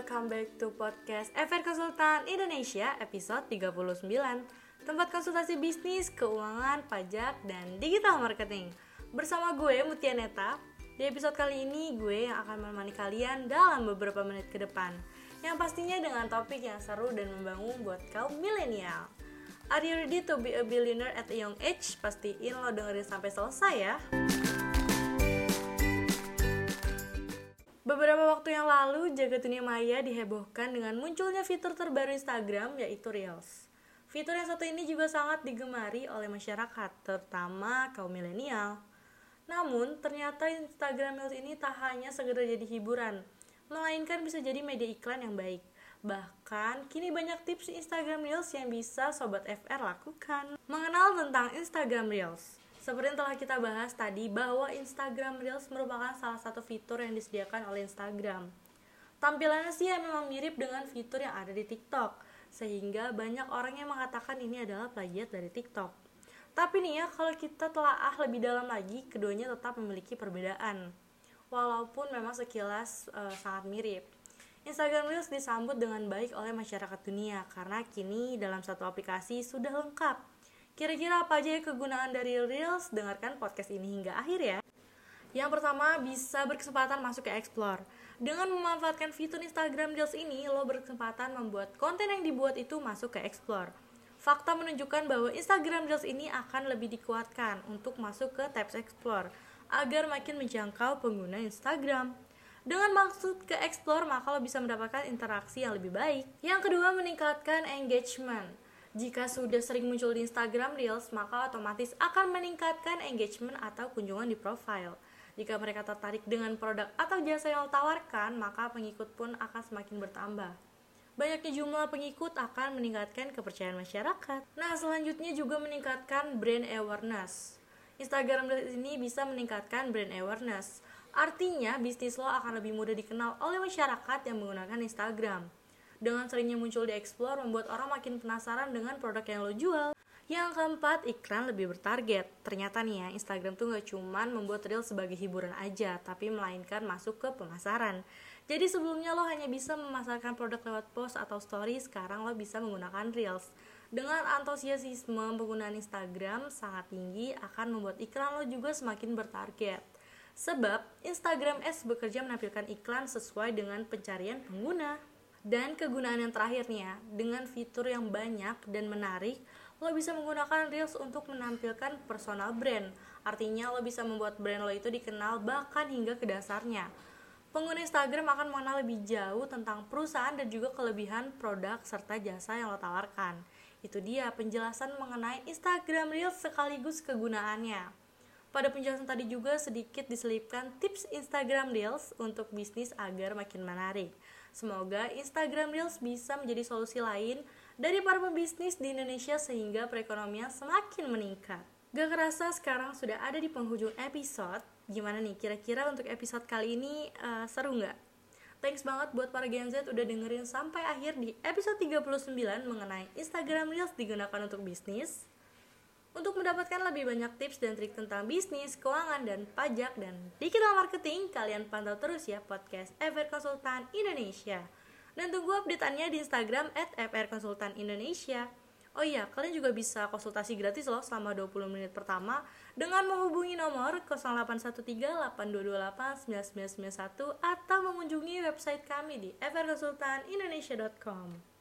welcome back to podcast FR Konsultan Indonesia episode 39 Tempat konsultasi bisnis, keuangan, pajak, dan digital marketing. Bersama gue Mutia Neta. Di episode kali ini gue yang akan menemani kalian dalam beberapa menit ke depan. Yang pastinya dengan topik yang seru dan membangun buat kaum milenial. Are you ready to be a billionaire at a young age? Pastiin lo dengerin sampai selesai ya Waktu yang lalu, jagat dunia maya dihebohkan dengan munculnya fitur terbaru Instagram yaitu Reels. Fitur yang satu ini juga sangat digemari oleh masyarakat, terutama kaum milenial. Namun, ternyata Instagram Reels ini tak hanya sekedar jadi hiburan, melainkan bisa jadi media iklan yang baik. Bahkan, kini banyak tips Instagram Reels yang bisa Sobat FR lakukan. Mengenal tentang Instagram Reels seperti yang telah kita bahas tadi bahwa Instagram Reels merupakan salah satu fitur yang disediakan oleh Instagram. Tampilannya sih memang mirip dengan fitur yang ada di TikTok, sehingga banyak orang yang mengatakan ini adalah plagiat dari TikTok. Tapi nih ya, kalau kita telah ah lebih dalam lagi, keduanya tetap memiliki perbedaan. Walaupun memang sekilas uh, sangat mirip. Instagram Reels disambut dengan baik oleh masyarakat dunia karena kini dalam satu aplikasi sudah lengkap Kira-kira apa aja ya kegunaan dari Reels? Dengarkan podcast ini hingga akhir ya. Yang pertama, bisa berkesempatan masuk ke Explore. Dengan memanfaatkan fitur Instagram Reels ini, lo berkesempatan membuat konten yang dibuat itu masuk ke Explore. Fakta menunjukkan bahwa Instagram Reels ini akan lebih dikuatkan untuk masuk ke tabs Explore agar makin menjangkau pengguna Instagram. Dengan maksud ke Explore, maka lo bisa mendapatkan interaksi yang lebih baik. Yang kedua, meningkatkan engagement. Jika sudah sering muncul di Instagram Reels, maka otomatis akan meningkatkan engagement atau kunjungan di profile. Jika mereka tertarik dengan produk atau jasa yang tawarkan, maka pengikut pun akan semakin bertambah. Banyaknya jumlah pengikut akan meningkatkan kepercayaan masyarakat. Nah, selanjutnya juga meningkatkan brand awareness. Instagram Reels ini bisa meningkatkan brand awareness. Artinya, bisnis lo akan lebih mudah dikenal oleh masyarakat yang menggunakan Instagram. Dengan seringnya muncul di Explore membuat orang makin penasaran dengan produk yang lo jual. Yang keempat, iklan lebih bertarget. Ternyata nih ya, Instagram tuh gak cuman membuat Reels sebagai hiburan aja, tapi melainkan masuk ke pemasaran. Jadi sebelumnya lo hanya bisa memasarkan produk lewat post atau story, sekarang lo bisa menggunakan Reels. Dengan antusiasisme penggunaan Instagram sangat tinggi akan membuat iklan lo juga semakin bertarget. Sebab Instagram Ads bekerja menampilkan iklan sesuai dengan pencarian pengguna. Dan kegunaan yang terakhir nih ya, dengan fitur yang banyak dan menarik, lo bisa menggunakan Reels untuk menampilkan personal brand. Artinya lo bisa membuat brand lo itu dikenal bahkan hingga ke dasarnya. Pengguna Instagram akan mengenal lebih jauh tentang perusahaan dan juga kelebihan produk serta jasa yang lo tawarkan. Itu dia penjelasan mengenai Instagram Reels sekaligus kegunaannya. Pada penjelasan tadi juga sedikit diselipkan tips Instagram Reels untuk bisnis agar makin menarik. Semoga Instagram Reels bisa menjadi solusi lain dari para pebisnis di Indonesia sehingga perekonomian semakin meningkat. Gak kerasa sekarang sudah ada di penghujung episode. Gimana nih kira-kira untuk episode kali ini uh, seru nggak? Thanks banget buat para Gen Z udah dengerin sampai akhir di episode 39 mengenai Instagram Reels digunakan untuk bisnis. Untuk mendapatkan lebih banyak tips dan trik tentang bisnis, keuangan, dan pajak, dan digital marketing, kalian pantau terus ya podcast FR Konsultan Indonesia. Dan tunggu update-annya di Instagram at FR Konsultan Indonesia. Oh iya, kalian juga bisa konsultasi gratis loh selama 20 menit pertama dengan menghubungi nomor 0813-8228-9991 atau mengunjungi website kami di frkonsultanindonesia.com.